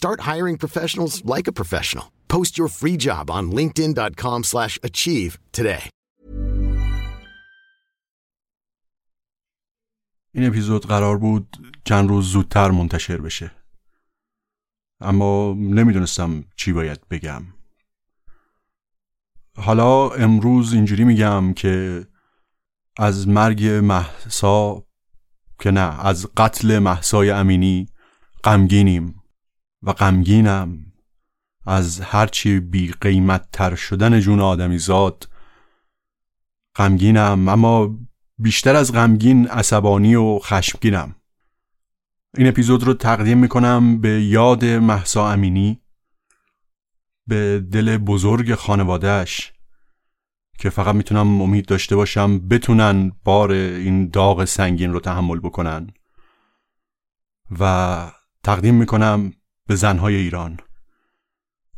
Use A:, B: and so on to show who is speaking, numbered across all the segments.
A: Start hiring professionals like a professional. Post your free job on linkedin.com/achieve slash achieve today.
B: این اپیزود قرار بود چند روز زودتر منتشر بشه اما نمی‌دونستم چی باید بگم حالا امروز اینجوری میگم که از مرگ محسا که نه از قتل محسای امینی غمگینیم و غمگینم از هرچی بی قیمت تر شدن جون آدمی زاد غمگینم اما بیشتر از غمگین عصبانی و خشمگینم. این اپیزود رو تقدیم می‌کنم به یاد محسا امینی به دل بزرگ خانوادهش که فقط می‌تونم امید داشته باشم بتونن بار این داغ سنگین رو تحمل بکنن. و تقدیم می‌کنم به زنهای ایران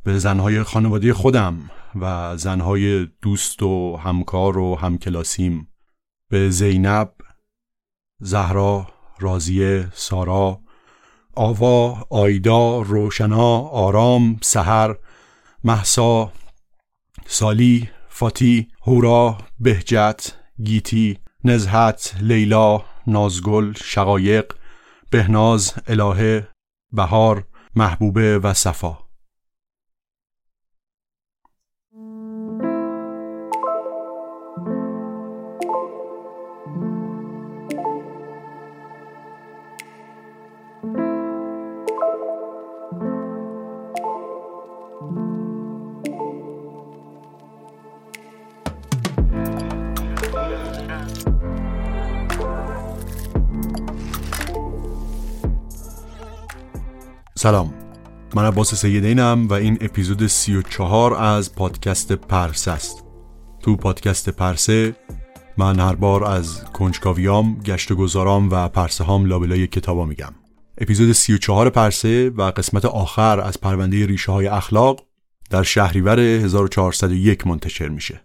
B: به زنهای خانواده خودم و زنهای دوست و همکار و همکلاسیم به زینب زهرا رازیه سارا آوا آیدا روشنا آرام سحر محسا سالی فاتی هورا بهجت گیتی نزهت لیلا نازگل شقایق بهناز الهه بهار محبوبه و صفا. سلام. من عباس سیدینم و این اپیزود 34 از پادکست پرسه است. تو پادکست پرسه من هر بار از کنجکاویام گشت و گذارام و پرسه هام لابلای کتابا میگم. اپیزود 34 پرسه و قسمت آخر از پرونده ریشه های اخلاق در شهریور 1401 منتشر میشه.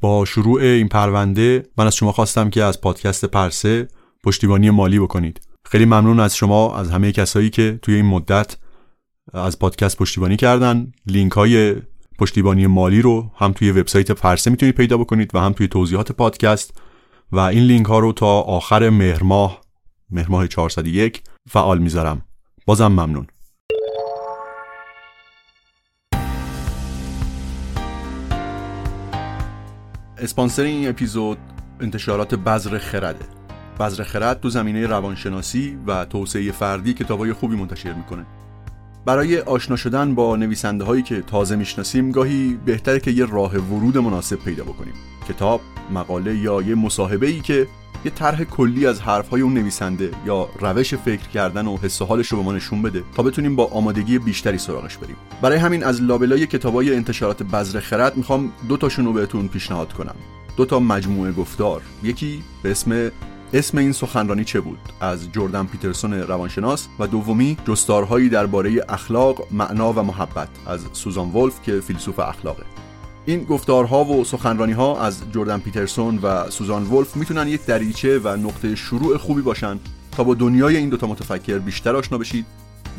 B: با شروع این پرونده من از شما خواستم که از پادکست پرسه پشتیبانی مالی بکنید. خیلی ممنون از شما از همه کسایی که توی این مدت از پادکست پشتیبانی کردن. لینک های پشتیبانی مالی رو هم توی وبسایت پرسه می‌تونید پیدا بکنید و هم توی توضیحات پادکست. و این لینک ها رو تا آخر مهر ماه مهر ماه 401 فعال می‌ذارم. بازم ممنون. اسپانسر این اپیزود انتشارات بذر خرده. بذر خرد تو زمینه روانشناسی و توسعه فردی کتابای خوبی منتشر می‌کنه. برای آشنا شدن با نویسنده هایی که تازه می‌شناسیم گاهی بهتره که یه راه ورود مناسب پیدا بکنیم. کتاب، مقاله یا یه مصاحبه ای که یه طرح کلی از حرفهای اون نویسنده یا روش فکر کردن و حس و حالش رو به ما نشون بده تا بتونیم با آمادگی بیشتری سراغش بریم. برای همین از لابلای کتابای انتشارات بذر خرد می‌خوام دو تاشون رو بهتون پیشنهاد کنم. دو تا مجموعه گفتار. یکی به اسم اسم این سخنرانی چه بود؟ از جردن پیترسون روانشناس و دومی جستارهایی درباره اخلاق، معنا و محبت از سوزان ولف که فیلسوف اخلاقه. این گفتارها و سخنرانی ها از جردن پیترسون و سوزان ولف می‌تونن یک دریچه و نقطه شروع خوبی باشن تا با دنیای این دوتا متفکر بیشتر آشنا بشید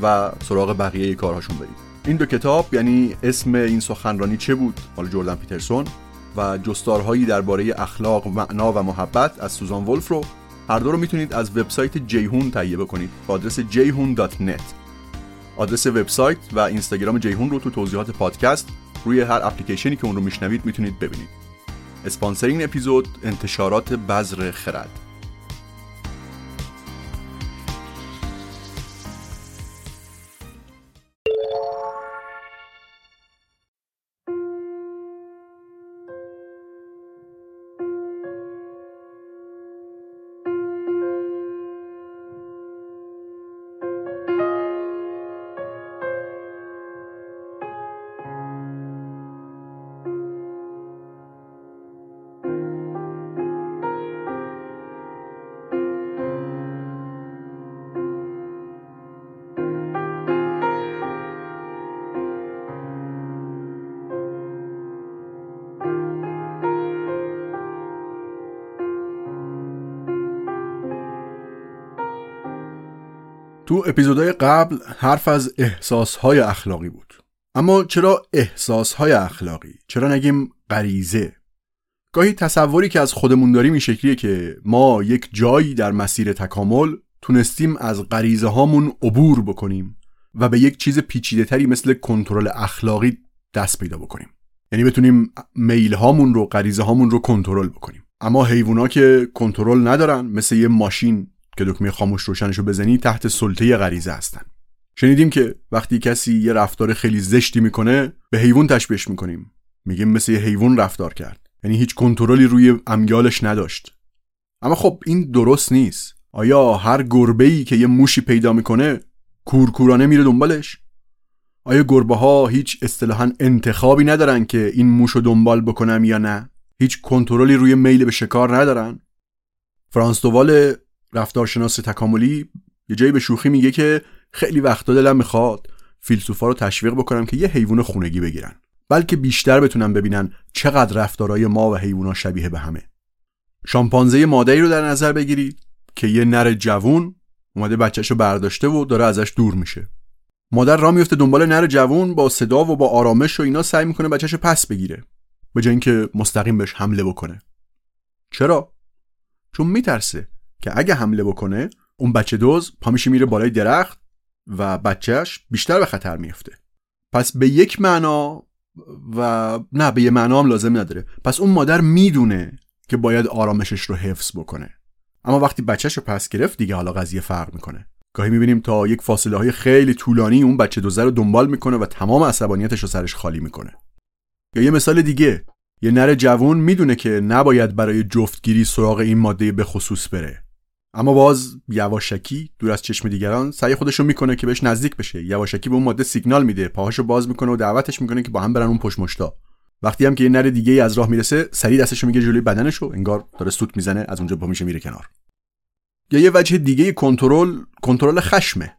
B: و سراغ بقیه کارهاشون برید. این دو کتاب یعنی اسم این سخنرانی چه بود؟ مال جردن پیترسون. و جستارهایی درباره اخلاق معنا و محبت از سوزان ولف رو هر دو رو می‌تونید از وبسایت جیهون تهیه بکنید. با آدرس jhun.net آدرس وبسایت و اینستاگرام جیهون رو تو توضیحات پادکست روی هر اپلیکیشنی که اون رو میشنوید می‌تونید ببینید. اسپانسر این اپیزود انتشارات بذر خرد. اپیزودهای قبل حرف از احساسهای اخلاقی بود اما چرا احساسهای اخلاقی؟ چرا نگیم غریزه؟ گاهی تصوری که از خودمون داریم این شکلیه که ما یک جایی در مسیر تکامل تونستیم از غریزه هامون عبور بکنیم و به یک چیز پیچیده تری مثل کنترل اخلاقی دست پیدا بکنیم یعنی بتونیم میل هامون رو غریزه هامون رو کنترل بکنیم اما حیوونا که کنترل ندارن مثل یه ماشین که دکمه خاموش روشنشو بزنی تحت سلطه غریزه هستن. شنیدیم که وقتی کسی یه رفتار خیلی زشتی می‌کنه به حیوان تشبیهش می‌کنیم. میگیم مثل یه حیوان رفتار کرد. یعنی هیچ کنترلی روی امیالش نداشت. اما خب این درست نیست. آیا هر گربه ای که یه موشی پیدا می‌کنه کورکورانه میره دنبالش؟ آیا گربه ها هیچ اصطلاحا انتخابی ندارن که این موشو دنبال بکنم یا نه؟ هیچ کنترلی روی میل به شکار ندارن؟ فرانس دوال رفتارشناس تکاملی یه جایی به شوخی میگه که خیلی وقتا دلم می‌خواد فیلسوفا رو تشویق بکنم که یه حیوان خونگی بگیرن بلکه بیشتر بتونن ببینن چقدر رفتارهای ما و حیوونا شبیه به همه. شامپانزه مادری رو در نظر بگیرید که یه نر جوون اومده بچهش رو برداشته و داره ازش دور میشه. مادر را میفته دنبال نر جوون با صدا و با آرامش و اینا سعی می‌کنه بچهش پس بگیره به جای اینکه مستقیم بهش حمله بکنه. چرا؟ چون میترسه. که اگه حمله بکنه اون بچه دوز پامیشه میره بالای درخت و بچهش بیشتر به خطر میفته پس به یک معنا و نه به یه معنا هم لازم نداره. پس اون مادر می‌دونه که باید آرامشش رو حفظ بکنه. اما وقتی بچهش رو پس گرفت دیگه حالا قضیه فرق می‌کنه. گاهی می‌بینیم تا یک فاصله های خیلی طولانی اون بچه دوزه رو دنبال می‌کنه و تمام عصبانیتش رو سرش خالی می‌کنه. یا یه مثال دیگه یه نر جوون می‌دونه که نباید برای جفتگیری سراغ این ماده به خصوص بره. اما باز یواشکی دور از چشم دیگران سعی خودش رو می‌کنه که بهش نزدیک بشه. یواشکی به اون ماده سیگنال میده پاهاشو باز می‌کنه و دعوتش می‌کنه که با هم برن اون پشت مشتا. وقتی هم که یه نر دیگه ای از راه می‌رسه سریع دستشو میگه جلوی بدنشو انگار داره سوت می‌زنه از اونجا پا میشه میره کنار. یا یه وجه دیگه کنترل کنترل خشمه.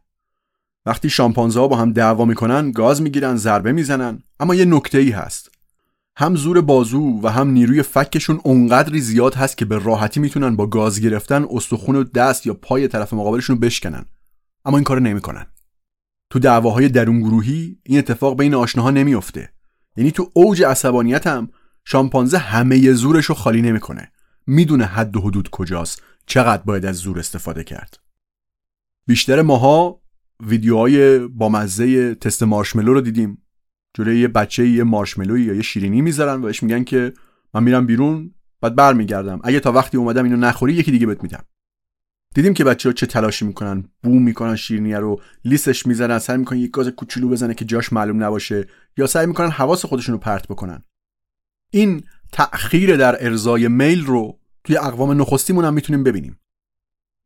B: وقتی شامپانزه ها با هم دعوا می‌کنن گاز می‌گیرن ضربه می‌زنن اما یه نکته ای هست. هم زور بازو و هم نیروی فکشون اونقدری زیاد هست که به راحتی می‌تونن با گاز گرفتن استخون و دست یا پای طرف مقابلشون رو بشکنن. اما این کارو نمی‌کنن. تو دعواهای درون گروهی این اتفاق بین آشناها نمیافته. یعنی تو اوج عصبانیت هم شامپانزه همه زورش رو خالی نمی‌کنه. می‌دونه حد و حدود کجاست. چقدر باید از زور استفاده کرد. بیشتر ماها ویدیوهای با مزه تست مارشملو رو دیدیم. جلوی یه بچه یه مارشملوی یا یه شیرینی می‌ذارن و بهش میگن که من میرم بیرون بعد برمیگردم. اگه تا وقتی اومدم اینو نخوری یکی دیگه بهت میدم دیدیم که بچه ها چه تلاشی می‌کنن. بو می‌کنن شیرینی رو لیسش می‌زنن سعی می‌کنن یک گاز کوچولو بزنه که جاش معلوم نباشه یا سعی می‌کنن حواس خودشون رو پرت بکنن. این تأخیر در ارزای میل رو توی اقوام نخستیمون هم می‌تونیم ببینیم.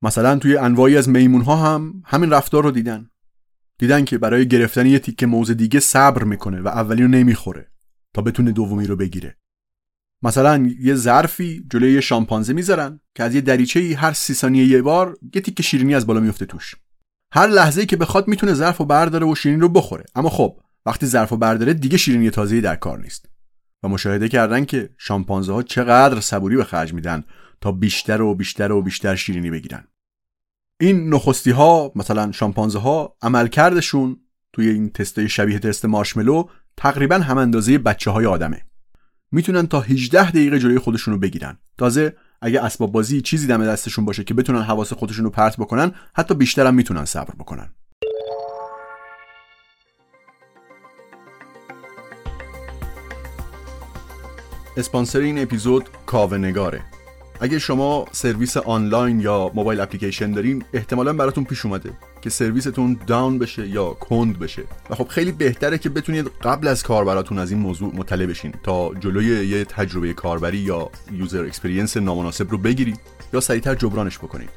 B: مثلا توی انواعی از میمون ها هم همین رفتار رو دیدن. دیدن که برای گرفتن یه تیکه موز دیگه صبر می‌کنه و اولی رو نمی‌خوره تا بتونه دومی رو بگیره. مثلا یه ظرفی جلوی یه شامپانزه می‌ذارن که از یه دریچه ای هر سی ثانیه یه بار یه تیکه شیرینی از بالا میفته توش. هر لحظه که بخواد می‌تونه ظرف رو برداره و شیرینی رو بخوره. اما خب وقتی ظرف رو برداره دیگه شیرینی تازه‌ای در کار نیست. و مشاهده کردن که شامپانزه ها چقدر صبوری به خرج میدن تا بیشتر و بیشتر و بیشتر شیرینی بگیرن. این نخستی ها مثلا شامپانزه ها عملکردشون توی این تستای شبیه تست مارشملو تقریبا هم اندازه بچه های آدمه. می‌تونن تا 18 دقیقه جلوی خودشون بگیرن. تازه اگه اسباب بازی چیزی دم دستشون باشه که بتونن حواس خودشون پرت بکنن حتی بیشتر هم می‌تونن صبر بکنن. اسپانسر این اپیزود کاوه نگاره اگه شما سرویس آنلاین یا mobile application دارین احتمالا براتون پیش اومده که سرویستون down بشه یا کند بشه. و خب خیلی بهتره که بتونید قبل از کاربراتون از این موضوع مطلع بشین تا جلوی یه تجربه کاربری یا user experience نامناسب رو بگیرید یا سریعتر جبرانش بکنید.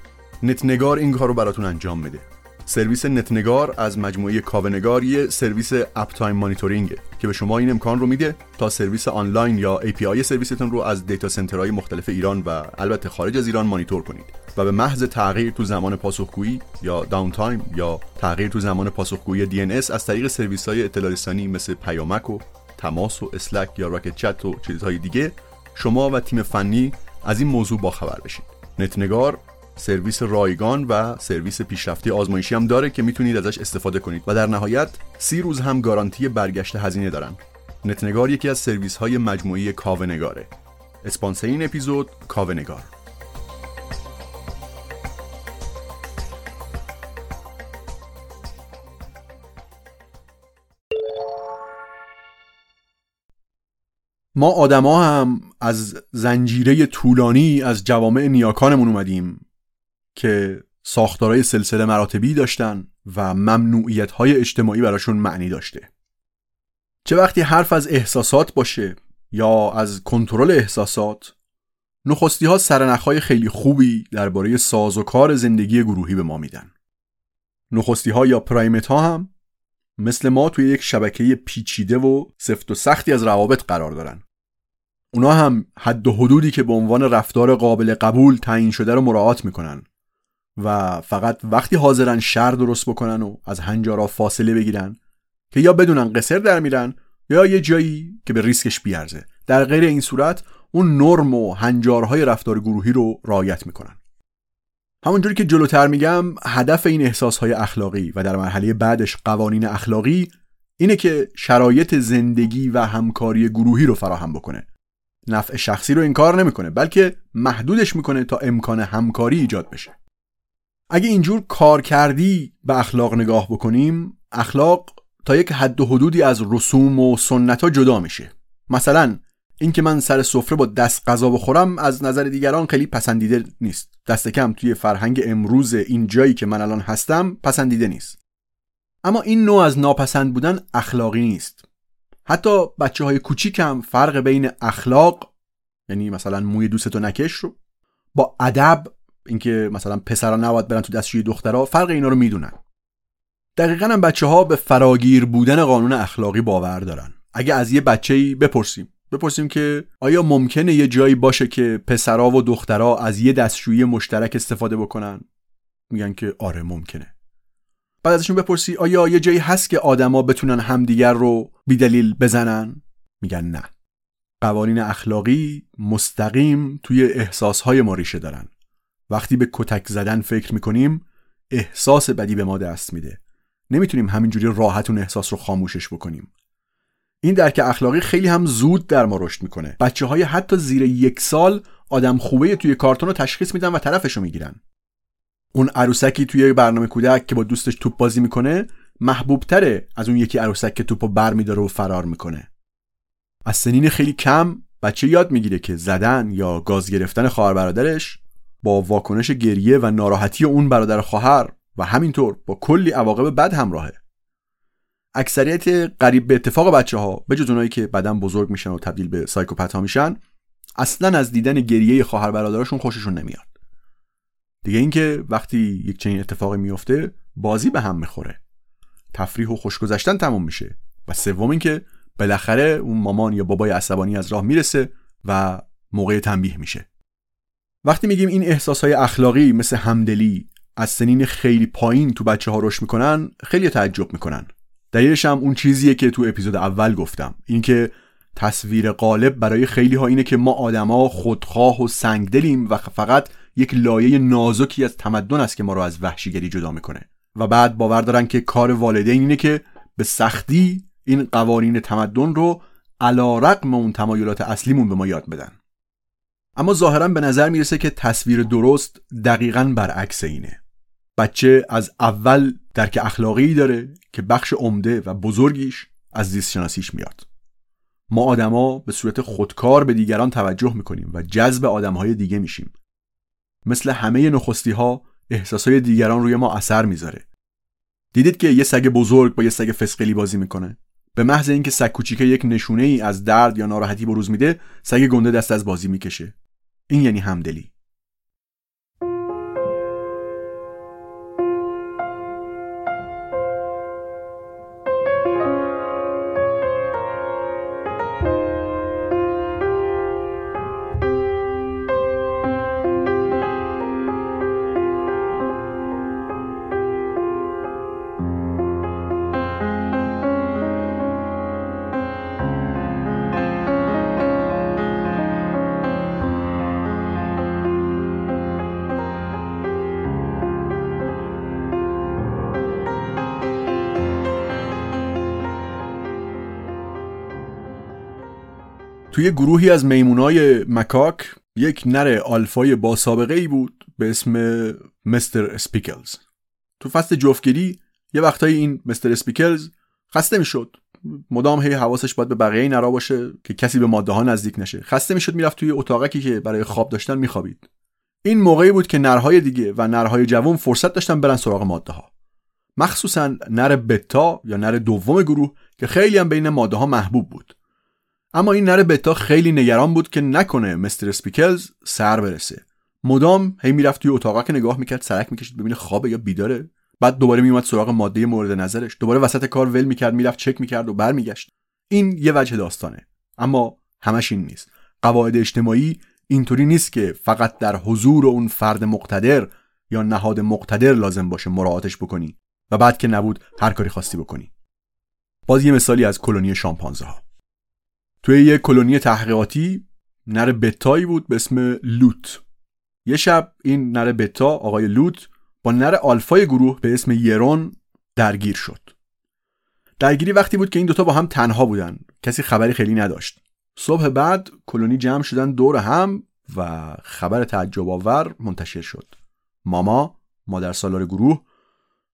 B: نتنگار این کار رو براتون انجام میده سرویس نتنگار از مجموعه کاوه‌نگار یه سرویس uptime monitoring ه که به شما این امکان رو میده تا سرویس آنلاین یا API سرویستون رو از data center های مختلف ایران و البته خارج از ایران مانیتور کنید و به محض تغییر تو زمان پاسخگویی یا downtime یا تغییر تو زمان پاسخگویی DNS از طریق سرویس های اطلاع رسانی مثل پیامک و تماس و Slack یا Rocket.Chat و چیزهای دیگه شما و تیم فنی از این موضوع باخبر بشید. نتنگار سرویس رایگان و سرویس پیشرفته آزمایشی هم داره که می‌تونید ازش استفاده کنید. و در نهایت سی روز هم گارانتی برگشت هزینه دارن. نتنگار یکی از سرویس های مجموعه‌ی کاوه‌نگاره. اسپانسر این اپیزود کاونگار. ما آدما هم از زنجیره طولانی از جوامع نیاکانمون اومدیم. که ساختارهای سلسله مراتبی داشتن و ممنوعیت های اجتماعی براشون معنی داشته. چه وقتی حرف از احساسات باشه یا از کنترل احساسات نخستی ها سرنخهای خیلی خوبی درباره ساز و کار زندگی گروهی به ما میدن. نخستی ها یا پرایمت ها هم مثل ما توی یک شبکه پیچیده و سفت و سختی از روابط قرار دارن. اونا هم حد و حدودی که به عنوان رفتار قابل قبول تعیین شده رو مراعات می‌کنن. و فقط وقتی حاضرن شر درست بکنن و از هنجارا فاصله بگیرن که یا بدونن قصر در میرن یا یه جایی که به ریسکش بیارزه. در غیر این صورت اون نرم و هنجارهای رفتار گروهی رو رعایت می‌کنن. همونجوری که جلوتر میگم هدف این احساسهای اخلاقی و در مرحله بعدش قوانین اخلاقی اینه که شرایط زندگی و همکاری گروهی رو فراهم بکنه. نفع شخصی رو انکار نمی‌کنه بلکه محدودش می‌کنه تا امکان همکاری ایجاد بشه. اگه اینجور کار کردی به اخلاق نگاه بکنیم اخلاق تا یک حد و حدودی از رسوم و سنت ها جدا میشه. مثلا اینکه من سر سفره با دست غذا بخورم از نظر دیگران خیلی پسندیده نیست. دست کم توی فرهنگ امروز این جایی که من الان هستم پسندیده نیست. اما این نوع از ناپسند بودن اخلاقی نیست. حتی بچه های کوچیکم فرق بین اخلاق یعنی مثلا موی دوستتو نکش رو با ادب اینکه مثلا پسرا نباید برن تو دستشوی دخترها فرق اینا رو می‌دونن. دقیقا هم بچه ها به فراگیر بودن قانون اخلاقی باور دارن. اگه از یه بچه ای بپرسیم بپرسیم که آیا ممکنه یه جایی باشه که پسرا و دخترها از یه دستشویی مشترک استفاده بکنن؟ میگن که آره ممکنه. بعد ازشون بپرسی آیا یه جایی هست که آدما بتونن همدیگر رو بیدلیل بزنن؟ میگن نه. قوانین اخلاقی مستقیم توی احساسهای ما ریشه دارن. وقتی به کتک زدن فکر می‌کنیم احساس بدی به ما دست میده. نمی‌تونیم همینجوری راحت اون احساس رو خاموشش بکنیم. این درک اخلاقی خیلی هم زود در ما رشد می‌کنه. بچه های حتی زیر یک سال آدم خوبه توی کارتون رو تشخیص میدن و طرفش رو می‌گیرن. اون عروسکی توی برنامه کودک که با دوستش توپ بازی می‌کنه محبوب تره از اون یکی عروسک که توپو بر میداره و فرار می‌کنه. از سنین خیلی کم بچه یاد می‌گیره که زدن یا گاز گرفتن خواهر برادرش با واکنش گریه و ناراحتی اون برادر خواهر و همینطور با کلی عواقب بد همراهه. اکثریت قریب به اتفاق بچه ها به جز اونایی که بعدا بزرگ میشن و تبدیل به سایکوپت ها میشن اصلا از دیدن گریه خواهر برادرشون خوششون نمیاد. دیگه اینکه وقتی یک چنین اتفاقی میفته بازی به هم می‌خوره. تفریح و خوشگذشتن تموم میشه. و سوم اینکه بالاخره اون مامان یا بابای عصبانی از راه می‌رسه و موقع تنبیه میشه. وقتی میگیم این احساس های اخلاقی مثل همدلی از سنین خیلی پایین تو بچه ها رشد می‌کنن خیلی تعجب می‌کنن. دلیلش هم اون چیزیه که تو اپیزود اول گفتم. اینکه تصویر غالب برای خیلی ها اینه که ما آدما خودخواه و سنگدلیم و فقط یک لایه نازکی از تمدن است که ما رو از وحشیگری جدا می‌کنه. و بعد باور دارن که کار والدین اینه که به سختی این قوانین تمدن رو علا رقم اون تمایلات اصلیمون به ما یاد بدن. اما ظاهرا به نظر می‌رسه که تصویر درست دقیقا برعکس اینه. بچه از اول درک اخلاقی داره که بخش عمده و بزرگیش از زیست شناسیش میاد. ما آدما به صورت خودکار به دیگران توجه می‌کنیم و جذب آدمهای دیگه میشیم. مثل همه نخستی ها احساسای دیگران روی ما اثر می‌ذاره. دیدید که یه سگ بزرگ با یه سگ فسقلی بازی می‌کنه. به محض اینکه سگ کوچیکه یک نشونه ای از درد یا ناراحتی بروز میده سگ گنده دست از بازی می‌کشه. این یعنی همدلی. توی گروهی از میمونای مکاک یک نر آلفای با سابقه ای بود به اسم Mr. Spickles تو فصل جفتگیری یه وقتایی این Mr. Spickles خسته می‌شد. مدام هی حواسش باید به بقیه نرا باشه که کسی به ماده ها نزدیک نشه. خسته می‌شد می‌رفت توی اتاقکی که برای خواب داشتن میخوابید. این موقعی بود که نرهای دیگه و نرهای جوان فرصت داشتن برن سراغ ماده ها مخصوصا نر بتا یا نر دوم گروه که خیلی هم بین ماده ها محبوب بود. اما این نره بتا خیلی نگران بود که نکنه مستر اسپیکلز سر برسه. مدام هی می‌رفت توی اتاقا که نگاه می‌کرد سرک می‌کشید ببینه خوابه یا بیداره. بعد دوباره میومد سراغ ماده مورد نظرش. دوباره وسط کار ول می‌کرد می‌رفت چک می‌کرد و برمیگشت. این یه وجه داستانه. اما همش این نیست. قواعد اجتماعی اینطوری نیست که فقط در حضور اون فرد مقتدر یا نهاد مقتدر لازم باشه مراعاتش بکنی و بعد که نبود هر کاری خواستی بکنی. باز یه مثالی از کلونی شامپانزه ها توی یه کلونی تحقیقاتی نر بتایی بود به اسم لوت. یه شب این نر بتا آقای لوت با نر آلفای گروه به اسم یرون درگیر شد. درگیری وقتی بود که این دوتا با هم تنها بودن. کسی خبری خیلی نداشت. صبح بعد کلونی جمع شدن دور هم و خبر تعجب آور منتشر شد. ماما مادر سالار گروه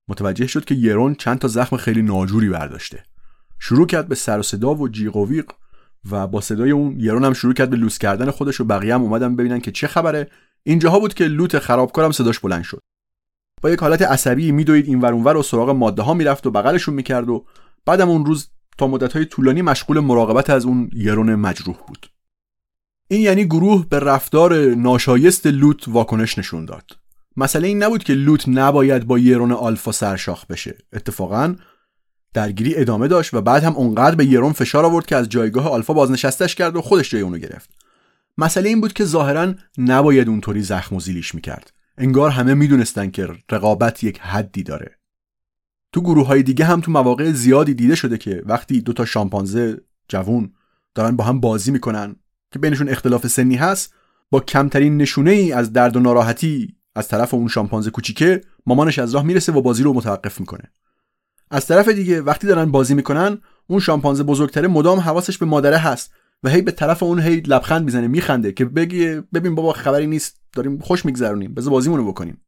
B: متوجه شد که یرون چند تا زخم خیلی ناجوری برداشته. شروع کرد به سر و صدا و جیغ و ویق و با صدای اون یارون هم شروع کرد به لوس کردن خودش و بقیه هم اومدن ببینن که چه خبره. اینجاها بود که لوت خرابکارم صداش بلند شد. با یک حالت عصبی میدوید این ور اونور و سراغ ماده ها می‌رفت و بغلشون می‌کرد و بعدم اون روز تا مدت های طولانی مشغول مراقبت از اون یرون مجروح بود. این یعنی گروه به رفتار ناشایست لوت واکنش نشون داد. مسئله این نبود که لوت نباید با یرون آلفا سرشاخ بشه. اتفاقا درگیری ادامه داشت و بعد هم اونقدر به یرون فشار آورد که از جایگاه آلفا بازنشستش کرد و خودش جای اونو گرفت. مسئله این بود که ظاهرا نباید اونطوری زخم و زیلیش می‌کرد. انگار همه می‌دونستن که رقابت یک حدی داره. تو گروه های دیگه هم تو مواقع زیادی دیده شده که وقتی دو تا شامپانزه جوون دارن با هم بازی می‌کنن که بینشون اختلاف سنی هست با کمترین نشونه ای از درد و ناراحتی از طرف اون شامپانزه کوچیکه مامانش از راه می‌رسه و بازی رو متوقف می‌کنه. از طرف دیگه وقتی دارن بازی می‌کنن اون شامپانزه بزرگتره مدام حواسش به مادره هست و هی به طرف اون هی لبخند می‌زنه میخنده که بگی ببین بابا خبری نیست داریم خوش میگذرونیم بذار بازیمونو بکنیم.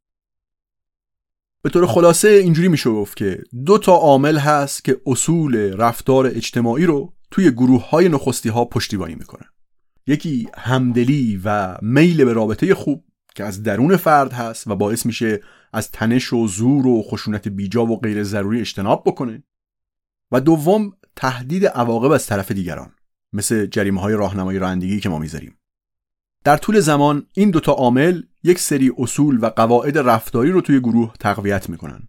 B: به طور خلاصه اینجوری میشه گفت که دو تا عامل هست که اصول رفتار اجتماعی رو توی گروه های نخستی ها پشتیبانی می‌کنه یکی همدلی و میل به رابطه خوب که از درون فرد هست و باعث میشه از تنش و زور و خشونت بیجا و غیر ضروری اجتناب بکنه. و دوم تهدید عواقب از طرف دیگران مثل جریمه های راهنمایی رانندگی که ما می‌ذاریم. در طول زمان این دوتا عامل یک سری اصول و قواعد رفتاری رو توی گروه تقویت می‌کنن.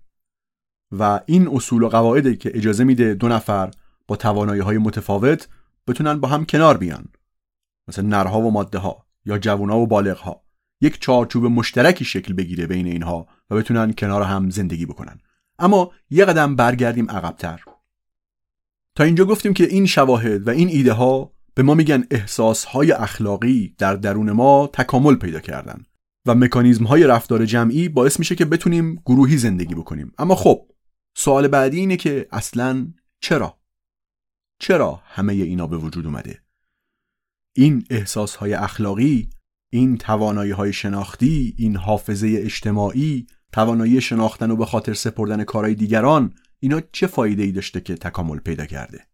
B: و این اصول و قواعدی که اجازه میده دو نفر با توانایی های متفاوت بتونن با هم کنار بیان. مثل نرها و ماده ها یا جوونا و بالغ ها یک چارچوب مشترکی شکل بگیره بین اینها و بتونن کنار هم زندگی بکنن. اما یه قدم برگردیم عقبتر. تا اینجا گفتیم که این شواهد و این ایده ها به ما میگن احساسهای اخلاقی در درون ما تکامل پیدا کردن و مکانیزم های رفتار جمعی باعث میشه که بتونیم گروهی زندگی بکنیم. اما خب سوال بعدی اینه که اصلا چرا؟ چرا همه اینا به وجود اومده؟ این احساس های اخلاقی این توانایی های شناختی این حافظه اجتماعی توانایی شناختن و به خاطر سپردن کارهای دیگران اینا چه فایده ای داشته که تکامل پیدا کرده؟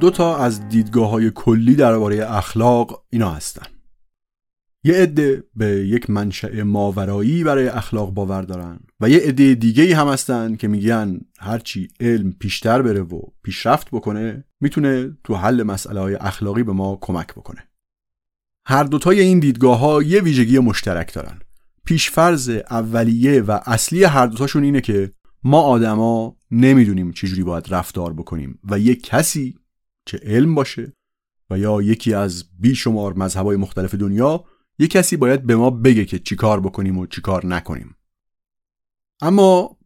B: دو تا از دیدگاه های کلی درباره اخلاق اینا هستن. یه عده به یک منشأ ماورایی برای اخلاق باور دارن و یه عده دیگه هم هستن که میگن هرچی علم پیشتر بره و پیشرفت بکنه می‌تونه تو حل مسئله های اخلاقی به ما کمک بکنه. هر دوتای این دیدگاه ها یه ویژگی مشترک دارن. پیشفرز اولیه و اصلی هر دوتاشون اینه که ما آدما نمی‌دونیم چجوری باید رفتار بکنیم و یه کسی چه علم باشه و یا یکی از بیشمار مذهبای مختلف دنیا یه کسی باید به ما بگه که چیکار بکنیم و چیکار نکنیم. اما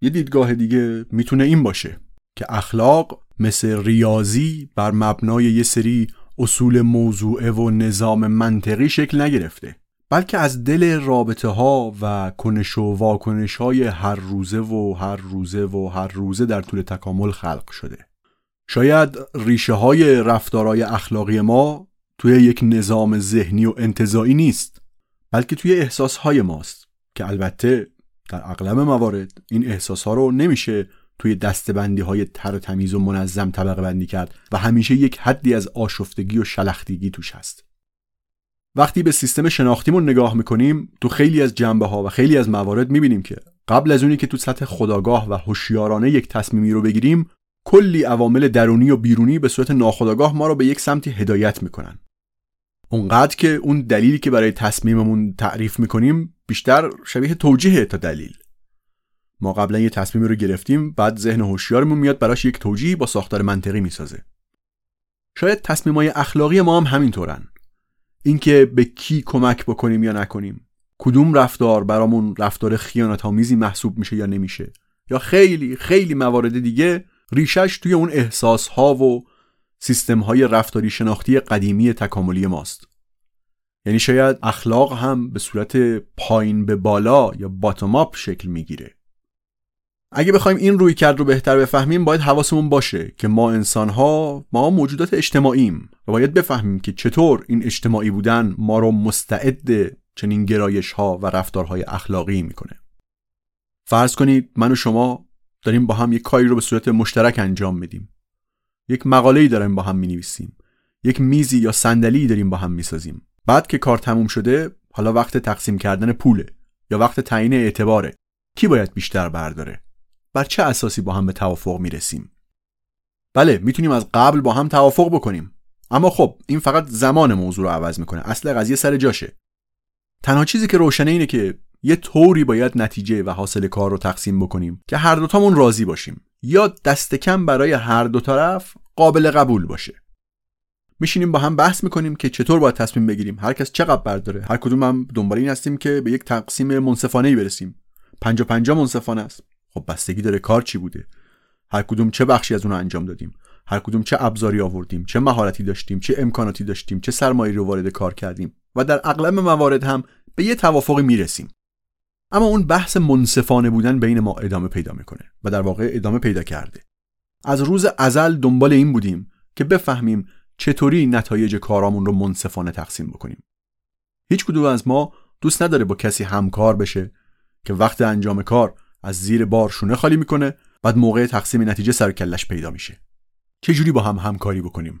B: یه دیدگاه دیگه می‌تونه این باشه که اخلاق مثل ریاضی بر مبنای یه سری اصول موضوعه و نظام منطقی شکل نگرفته بلکه از دل رابطه ها و کنش و واکنش های هر روزه و هر روزه و هر روزه در طول تکامل خلق شده. شاید ریشه های رفتارهای اخلاقی ما توی یک نظام ذهنی و انتظایی نیست بلکه توی احساس های ماست که البته در اغلب موارد این احساس ها رو نمیشه توی دستبندی های تر تمیز و منظم طبقه بندی کرد و همیشه یک حدی از آشفتگی و شلختگی توش هست. وقتی به سیستم شناختیمون نگاه می‌کنیم تو خیلی از جنبه ها و خیلی از موارد می‌بینیم که قبل از اونی که تو سطح خداگاه و هوشیارانه یک تصمیمی رو بگیریم کلی عوامل درونی و بیرونی به صورت ناخودآگاه ما رو به یک سمتی هدایت می‌کنن. اونقدر که اون دلیلی که برای تصمیممون تعریف می‌کنیم بیشتر شبیه توجیه تا دلیل. ما قبلا یه تصمیمی رو گرفتیم بعد ذهن هوشیارمون میاد براش یک توجیه با ساختار منطقی می‌سازه. شاید تصمیمای اخلاقی ما هم همینطورن. اینکه به کی کمک بکنیم یا نکنیم. کدوم رفتار برامون رفتار خیانت آمیزی محسوب میشه یا نمیشه. یا خیلی خیلی موارد دیگه ریشش توی اون احساس ها و سیستم های رفتاری شناختی قدیمی تکاملی ماست. یعنی شاید اخلاق هم به صورت پایین به بالا یا باتوم اپ شکل می‌گیره. اگه بخوایم این روی کرد رو بهتر بفهمیم باید حواسمون باشه که ما انسان ها ما موجودات اجتماعیم و باید بفهمیم که چطور این اجتماعی بودن ما رو مستعد چنین گرایش ها و رفتارهای اخلاقی می‌کنه. فرض کنید من و شما داریم با هم یک کاری رو به صورت مشترک انجام میدیم. یک مقاله‌ای داریم با هم می‌نویسیم. یک میزی یا صندلی داریم با هم می‌سازیم. بعد که کار تموم شده حالا وقت تقسیم کردن پوله یا وقت تعیین اعتباره. کی باید بیشتر برداره؟ بر چه اساسی با هم به توافق می‌رسیم؟ بله می‌تونیم از قبل با هم توافق بکنیم. اما خب این فقط زمان موضوع رو عوض می‌کنه. اصل قضیه سر جاشه. تنها چیزی که روشنه اینه که یه طوری باید نتیجه و حاصل کار رو تقسیم بکنیم که هر دوتامون راضی باشیم. یا دست کم برای هر دو طرف قابل قبول باشه. میشینیم با هم بحث می‌کنیم که چطور باید تصمیم بگیریم. هر کس چقدر برداره هر کدوم هم دنبال این هستیم که به یک تقسیم منصفانه ای برسیم پنجا پنجا منصفانه است. خب بستگی داره کار چی بوده؟ هر کدوم چه بخشی از اون انجام دادیم؟ هر کدوم چه ابزاری آوردیم؟ چه مهارتی داشتیم؟ چه امکاناتی داشتیم؟ چه سرمایه‌ای رو وارد کار کردیم؟ و در اغلب موارد هم به یه توافقی می‌رسیم. اما اون بحث منصفانه بودن بین ما ادامه پیدا می‌کنه و در واقع ادامه پیدا کرده. از روز ازل دنبال این بودیم که بفهمیم چطوری نتایج کارامون رو منصفانه تقسیم بکنیم. هیچ کدوم از ما دوست نداره با کسی همکار بشه که وقت انجام کار از زیر بار شونه خالی می‌کنه بعد موقع تقسیم نتیجه سر کلش پیدا میشه. چه جوری با هم همکاری بکنیم؟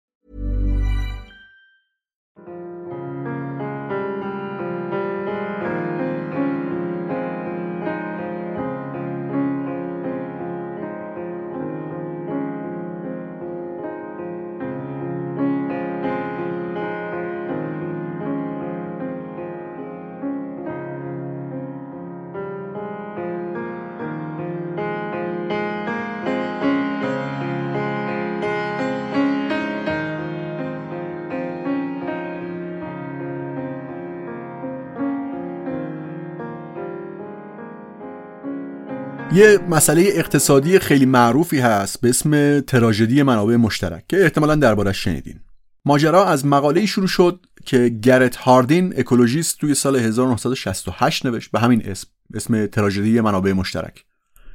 B: یه مسئله اقتصادی خیلی معروفی هست به اسم تراژدی منابع مشترک که احتمالا دربارش شنیدین. ماجرا از مقاله شروع شد که گرت هاردین اکولوژیست توی سال 1968 نوشت به همین اسم اسم تراژدی منابع مشترک.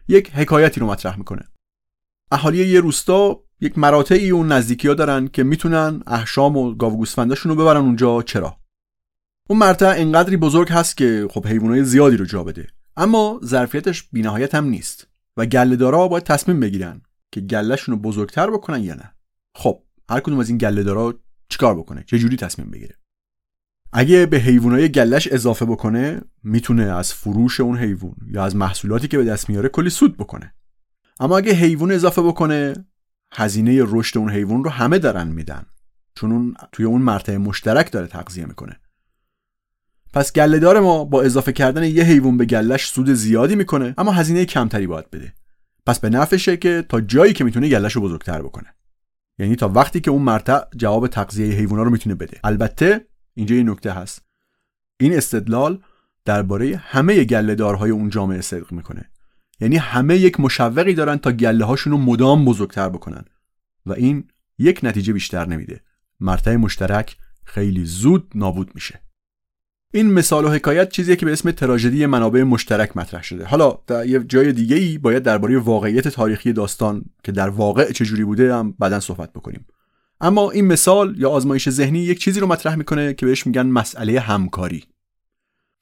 B: یک حکایتی رو مطرح می‌کنه. اهالی یه روستا یک مراتعی اون نزدیکی ها دارن که می‌تونن احشام و گاو و گوسفنداشون رو ببرن اونجا چرا. اون مرتع انقدری بزرگ هست که خب حیوانات زیادی رو جا بده. اما ظرفیتش بینهایت هم نیست و گلهدارا باید تصمیم بگیرن که گلهشون رو بزرگتر بکنن یا نه. خب هر کدوم از این گلهدارا چیکار بکنه؟ چه جوری تصمیم بگیره؟ اگه به حیوانای گلش اضافه بکنه می‌تونه از فروش اون حیوان یا از محصولاتی که به دست میاره کلی سود بکنه. اما اگه حیوان اضافه بکنه هزینه رشد اون حیوان رو همه دارن میدن. چون اون توی اون مرتبه مشترک داره تغذیه می‌کنه. پس گلهدار ما با اضافه کردن یه حیوان به گلش سود زیادی می‌کنه اما هزینه کمتری باید بده. پس به نفعشه که تا جایی که می‌تونه گلش رو بزرگتر بکنه. یعنی تا وقتی که اون مرتع جواب تغذیه حیوانات رو می‌تونه بده. البته اینجا یه نکته هست. این استدلال درباره همه گلهدارهای اون جامعه صدق می‌کنه. یعنی همه یک مشوقی دارن تا گله هاشون رو مدام بزرگتر بکنن. و این یک نتیجه بیشتر نمیده. مرتع مشترک خیلی زود نابود میشه. این مثال و حکایت چیزیه که به اسم تراژدی منابع مشترک مطرح شده. حالا در یه جای دیگه ای باید درباره واقعیت تاریخی داستان که در واقع چجوری بوده هم بعدا صحبت بکنیم. اما این مثال یا آزمایش ذهنی یک چیزی رو مطرح می‌کنه که بهش میگن مسئله همکاری.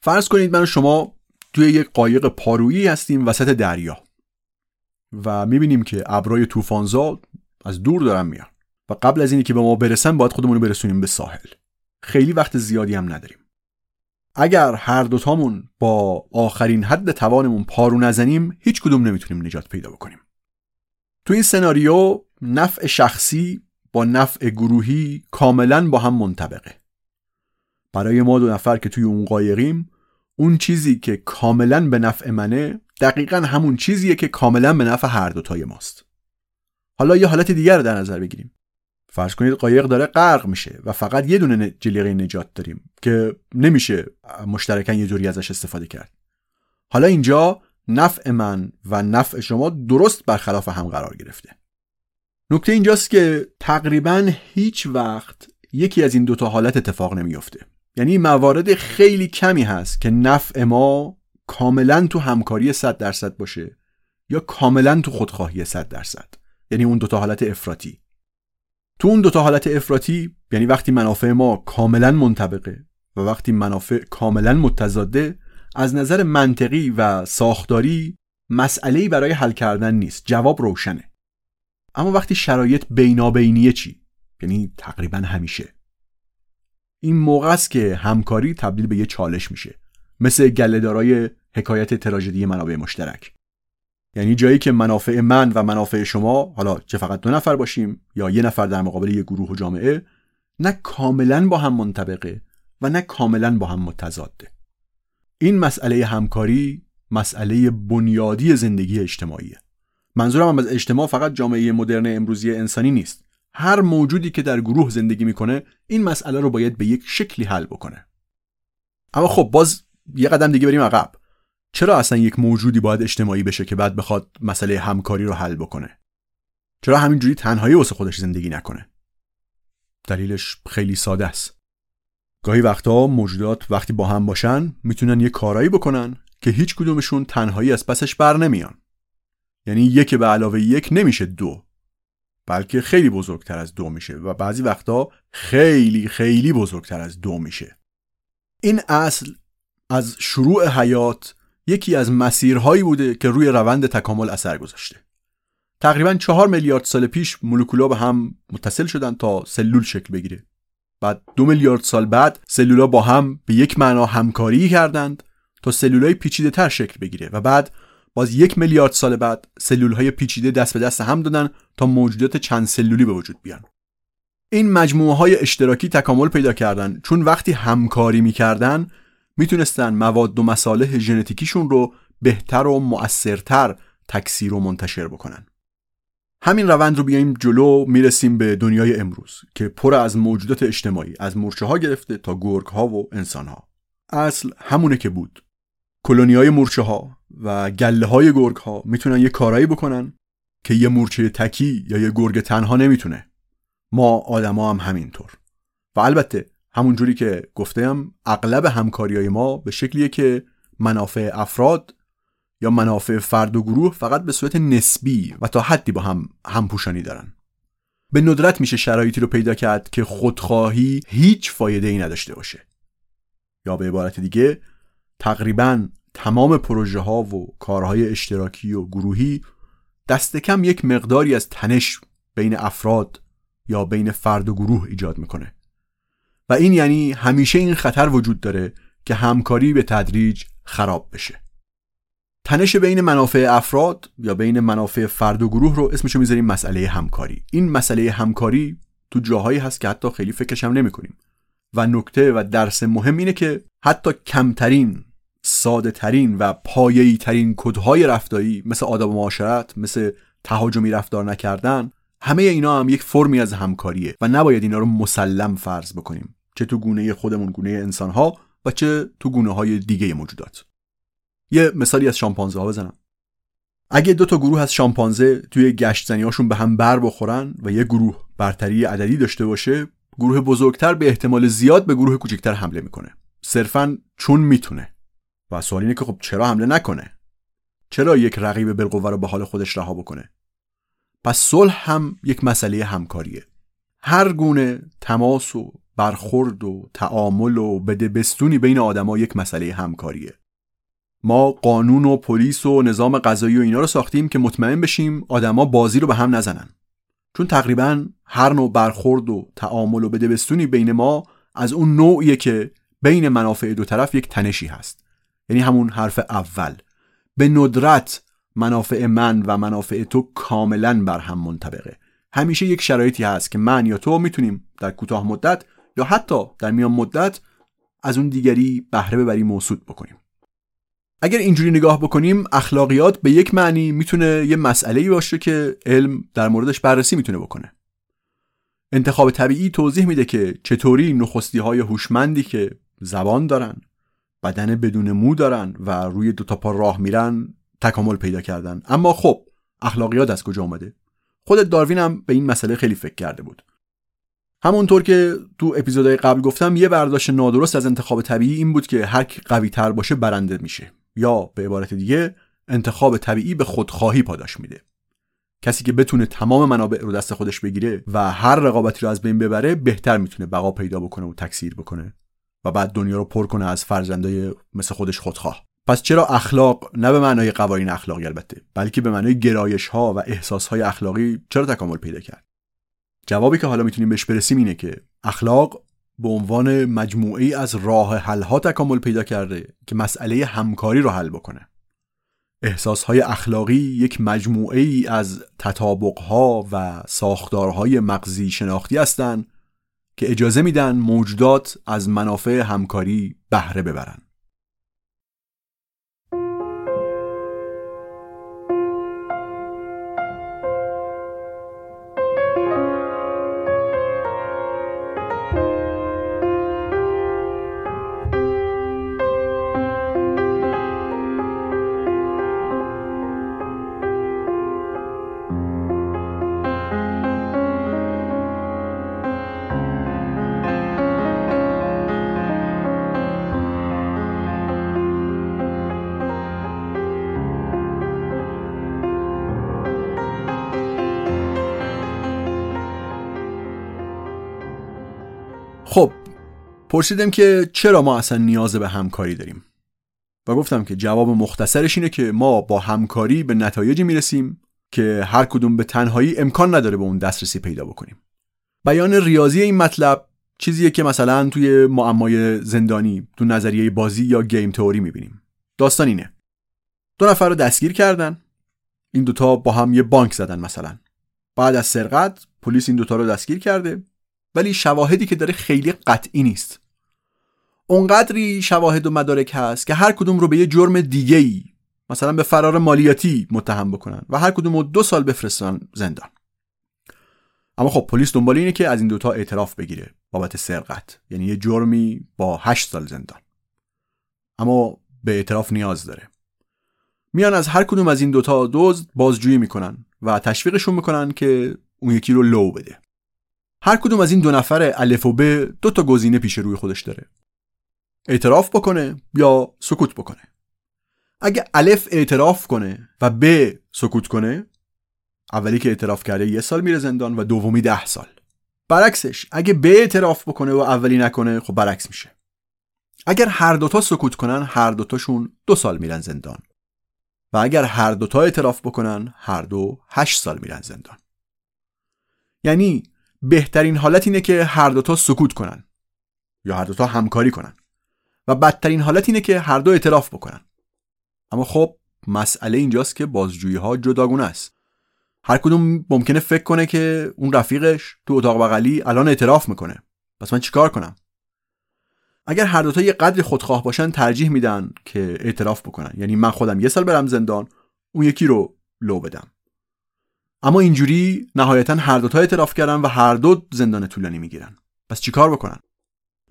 B: فرض کنید من و شما توی یک قایق پارویی هستیم وسط دریا و می‌بینیم که ابرای طوفانزا از دور دارن میان و قبل از اینی که به ما برسن باید خودمون رو برسونیم به ساحل. خیلی وقت زیادی هم نداریم. اگر هر دوتامون با آخرین حد توانمون پارو نزنیم هیچ کدوم نمی‌تونیم نجات پیدا بکنیم. تو این سناریو نفع شخصی با نفع گروهی کاملا با هم منطبقه. برای ما دو نفر که توی اون قایقیم اون چیزی که کاملا به نفع منه دقیقا همون چیزیه که کاملا به نفع هر دوتای ماست. حالا یه حالت دیگر رو در نظر بگیریم. فرض کنید قایق داره غرق میشه و فقط یه دونه جلیقه نجات داریم که نمیشه مشترکاً یه جوری ازش استفاده کرد. حالا اینجا نفع من و نفع شما درست برخلاف هم قرار گرفته. نکته اینجاست که تقریبا هیچ وقت یکی از این دوتا حالت اتفاق نمیافته. یعنی موارد خیلی کمی هست که نفع ما کاملا تو همکاری 100 درصد باشه یا کاملا تو خودخواهی 100 درصد. یعنی اون دوتا حالت افراطی. تو اون دوتا حالت افراطی یعنی وقتی منافع ما کاملا منطبقه و وقتی منافع کاملا متضاده از نظر منطقی و ساختاری مسئله برای حل کردن نیست جواب روشنه. اما وقتی شرایط بینابینیه چی؟ یعنی تقریبا همیشه. این موقع است که همکاری تبدیل به یه چالش میشه مثل گلهدارای حکایت تراژدی منابع مشترک. یعنی جایی که منافع من و منافع شما حالا چه فقط دو نفر باشیم یا یه نفر در مقابل یه گروه و جامعه نه کاملا با هم منطبقه و نه کاملا با هم متضاده. این مسئله همکاری مسئله بنیادی زندگی اجتماعیه. منظورم هم از اجتماع فقط جامعه مدرن امروزی انسانی نیست. هر موجودی که در گروه زندگی می‌کنه این مسئله رو باید به یک شکلی حل بکنه. اما خب باز یه قدم دیگه بریم عقب. چرا اصلا یک موجودی باید اجتماعی بشه که بعد بخواد مسئله همکاری رو حل بکنه؟ چرا همینجوری تنهایی واسه خودش زندگی نکنه؟ دلیلش خیلی ساده است. گاهی وقتا موجودات وقتی با هم باشن می‌تونن یه کارایی بکنن که هیچ کدومشون تنهایی از پسش بر نمیان. یعنی یک به علاوه یک نمیشه دو بلکه خیلی بزرگتر از دو میشه و بعضی وقتا خیلی خیلی بزرگتر از دو میشه. این اصل از شروع حیات یکی از مسیرهایی بوده که روی روند تکامل اثر گذاشته. تقریبا چهار میلیارد سال پیش مولکولا به هم متصل شدن تا سلول شکل بگیره. بعد دو میلیارد سال بعد سلولا با هم به یک معنا همکاری کردند تا سلولای پیچیده تر شکل بگیره و بعد باز یک میلیارد سال بعد سلول های پیچیده دست به دست هم دادن تا موجودات چند سلولی به وجود بیان. این مجموعه های اشتراکی تکامل پیدا کردن چون وقتی همکاری می‌کردن می‌تونستن مواد و مصالح ژنتیکیشون رو بهتر و مؤثرتر تکثیر و منتشر بکنن. همین روند رو بیایم جلو می‌رسیم به دنیای امروز که پر از موجودات اجتماعی از مورچه ها گرفته تا گرگ ها و انسان ها اصل همونه که بود. کلونی های مورچه ها و گله های گرگ ها می‌تونن یه کارایی بکنن که یه مورچه تکی یا یه گرگ تنها نمی‌تونه. ما آدما هم همینطور. و البته همون جوری که گفتم اغلب همکاری های ما به شکلیه که منافع افراد یا منافع فرد و گروه فقط به صورت نسبی و تا حدی با هم همپوشانی دارن. به ندرت میشه شرایطی رو پیدا کرد که خودخواهی هیچ فایده ای نداشته باشه. یا به عبارت دیگه تقریبا تمام پروژه ها و کارهای اشتراکی و گروهی دست کم یک مقداری از تنش بین افراد یا بین فرد و گروه ایجاد می‌کنه. و این یعنی همیشه این خطر وجود داره که همکاری به تدریج خراب بشه. تنش بین منافع افراد یا بین منافع فرد و گروه رو اسمشو می‌ذاریم مسئله همکاری. این مسئله همکاری تو جاهایی هست که حتی خیلی فکرش هم نمی کنیم و نکته و درس مهم اینه که حتی کمترین ساده ترین و پایه‌ای ترین کدهای رفتاری مثل آداب معاشرت مثل تهاجمی رفتار نکردن همه اینا هم یک فرمی از همکاریه و نباید اینا رو مسلم فرض بکنیم. چه تو گونه خودمون گونه انسانها و چه تو گونه های دیگه موجودات. یه مثالی از شامپانزه ها بزنم. اگه دو تا گروه از شامپانزه توی گشت هاشون به هم بر بخورن و یه گروه برتری عددی داشته باشه گروه بزرگتر به احتمال زیاد به گروه کوچکتر حمله می‌کنه. صرفا چون می‌تونه. و سوال اینه که خب چرا حمله نکنه؟ چرا یک رقیب بالقوه رو به حال خودش رها بکنه؟ پس صلح هم یک مسئله همکاریه. هر گونه تماس و برخورد و تعامل و بده بستونی بین آدما یک مسئله همکاریه. ما قانون و پلیس و نظام قضایی و اینا رو ساختیم که مطمئن بشیم آدما بازی رو به هم نزنن. چون تقریبا هر نوع برخورد و تعامل و بده بستونی بین ما از اون نوعیه که بین منافع دو طرف یک تنشی هست. یعنی همون حرف اول. به ندرت منافع من و منافع تو کاملا بر هم منطبقه. همیشه یک شرایطی هست که من یا تو می‌تونیم در کوتاه مدت یا حتی در میان مدت از اون دیگری بهره ببریم موسود بکنیم. اگر اینجوری نگاه بکنیم اخلاقیات به یک معنی می‌تونه یه مسئله باشه که علم در موردش بررسی می‌تونه بکنه. انتخاب طبیعی توضیح میده که چطوری نخستی های هوشمندی که زبان دارن بدن بدون مو دارن و روی دو تا پا راه میرن تکامل پیدا کردن. اما خب اخلاقیات از کجا آمده خود داروین هم به این مسئله خیلی فکر کرده بود. همونطور که تو اپیزودهای قبل گفتم یه برداشت نادرست از انتخاب طبیعی این بود که هر کی قوی تر باشه برنده میشه. یا به عبارت دیگه انتخاب طبیعی به خودخواهی پاداش میده. کسی که بتونه تمام منابع رو دست خودش بگیره و هر رقابتی رو از بین ببره بهتر می‌تونه بقا پیدا بکنه و تکثیر بکنه و بعد دنیا رو پر کنه از فرزندای مثل خودش خودخواه. پس چرا اخلاق نه به معنای قوانین اخلاقی البته بلکه به معنای گرایش ها و احساس های اخلاقی چرا تکامل پیدا کرد؟ جوابی که حالا می‌تونیم بهش برسیم اینه که اخلاق به عنوان مجموعی از راه حل ها تکامل پیدا کرده که مسئله همکاری رو حل بکنه. احساس های اخلاقی یک مجموعه ای از تطابق ها و ساختارهای مغزی شناختی هستند که اجازه میدن موجودات از منافع همکاری بهره ببرن. پرسیدم که چرا ما اصلا نیاز به همکاری داریم؟ و گفتم که جواب مختصرش اینه که ما با همکاری به نتایجی می‌رسیم که هر کدوم به تنهایی امکان نداره به اون دسترسی پیدا بکنیم. بیان ریاضی این مطلب چیزیه که مثلا توی معمای زندانی تو نظریه بازی یا گیم تئوری می‌بینیم. داستان اینه. دو نفر رو دستگیر کردن. این دوتا با هم یه بانک زدن مثلا. بعد از سرقت پلیس این دوتا رو دستگیر کرده. ولی شواهدی که داره خیلی قطعی نیست. اونقدری شواهد و مدارک هست که هر کدوم رو به یه جرم دیگه ای مثلا به فرار مالیاتی متهم بکنن و هر کدوم رو دو سال بفرستن زندان. اما خب پلیس دنبال اینه که از این دوتا اعتراف بگیره بابت سرقت. یعنی یه جرمی با هشت سال زندان. اما به اعتراف نیاز داره. میان از هر کدوم از این دوتا دزد بازجویی می‌کنن و تشویقشون می‌کنن که اون یکی رو لو بده. هر کدوم از این دو نفر الف و ب دو تا گزینه پیش روی خودش داره. اعتراف بکنه یا سکوت بکنه. اگه الف اعتراف کنه و ب سکوت کنه اولی که اعتراف کرده یه سال میره زندان و دومی ده سال. برعکسش اگه ب اعتراف بکنه و اولی نکنه خب برعکس میشه. اگر هر دوتا سکوت کنن هر دوتاشون دو سال میرن زندان. و اگر هر دوتا اعتراف بکنن هر دو هشت سال میرن زندان. یعنی بهترین حالت اینه که هر دوتا سکوت کنن یا هر دوتا همکاری کنن. و بدترین حالت اینه که هر دو اعتراف بکنن. اما خب مسئله اینجاست که بازجویی ها جداگونه است. هر کدوم ممکنه فکر کنه که اون رفیقش تو اتاق بغلی الان اعتراف می‌کنه. پس من چیکار کنم؟ اگر هر دوتا یه قدری خودخواه باشن ترجیح میدن که اعتراف بکنن. یعنی من خودم یه سال برم زندان اون یکی رو لو بدم. اما اینجوری نهایتا هر دوتا اعتراف کردن و هر دو زندان طولانی می‌گیرن. پس چیکار بکنن؟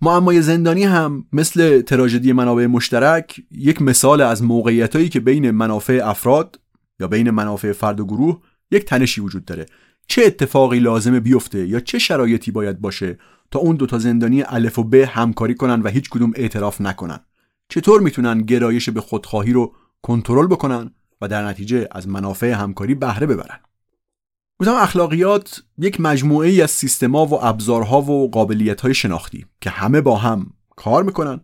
B: معمای زندانی هم مثل تراژدی منابع مشترک یک مثال از موقعیتایی که بین منافع افراد یا بین منافع فرد و گروه یک تنشی وجود داره. چه اتفاقی لازمه بیفته یا چه شرایطی باید باشه تا اون دوتا زندانی الف و ب همکاری کنن و هیچ کدوم اعتراف نکنن؟ چطور می‌تونن گرایش به خودخواهی رو کنترل بکنن و در نتیجه از منافع همکاری بهره ببرن؟ گفتم اخلاقیات یک مجموعه ای از سیستما و ابزارها و قابلیت های شناختی که همه با هم کار می‌کنن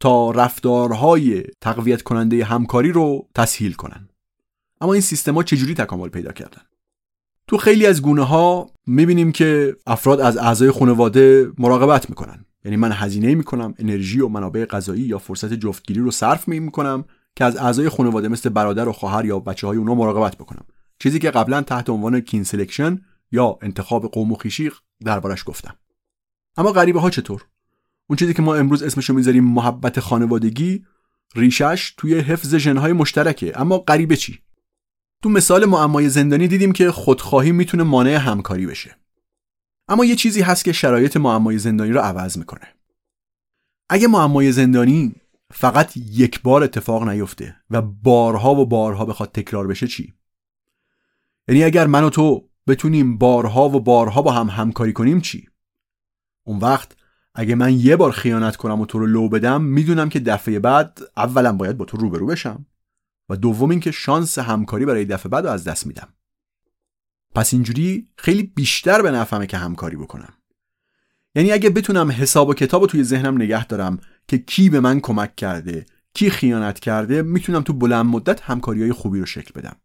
B: تا رفتارهای تقویت کننده همکاری رو تسهیل کنن. اما این سیستما چجوری تکامل پیدا کردن؟ تو خیلی از گونه ها می‌بینیم که افراد از اعضای خانواده مراقبت می‌کنن. یعنی من هزینه می‌کنم انرژی و منابع غذایی یا فرصت جفتگیری رو صرف می‌کنم که از اعضای خانواده مثل برادر و خواهر یا بچه های اونا مراقبت بکنم. چیزی که قبلا تحت عنوان kin selection یا انتخاب قوم و خویشی دربارش گفتم. اما غریبه ها چطور؟ اون چیزی که ما امروز اسمشو می‌ذاریم محبت خانوادگی ریشش توی حفظ ژنهای مشترکه. اما غریبه چی؟ تو مثال معمای زندانی دیدیم که خودخواهی می‌تونه مانع همکاری بشه. اما یه چیزی هست که شرایط معمای زندانی رو عوض می‌کنه. اگه معمای زندانی فقط یک بار اتفاق نیفته و بارها و بارها بخواد تکرار بشه چی؟ یعنی اگر من و تو بتونیم بارها و بارها با هم همکاری کنیم چی؟ اون وقت اگه من یه بار خیانت کنم و تو رو لو بدم می‌دونم که دفعه بعد اولا باید با تو روبرو بشم. و دوم اینکه شانس همکاری برای دفعه بعد رو از دست میدم. پس اینجوری خیلی بیشتر به نفهمه که همکاری بکنم. یعنی اگه بتونم حساب و کتاب توی ذهنم نگه دارم که کی به من کمک کرده کی خیانت کرده می‌تونم تو بلند مدت همکاری های خوبی رو شکل بدم.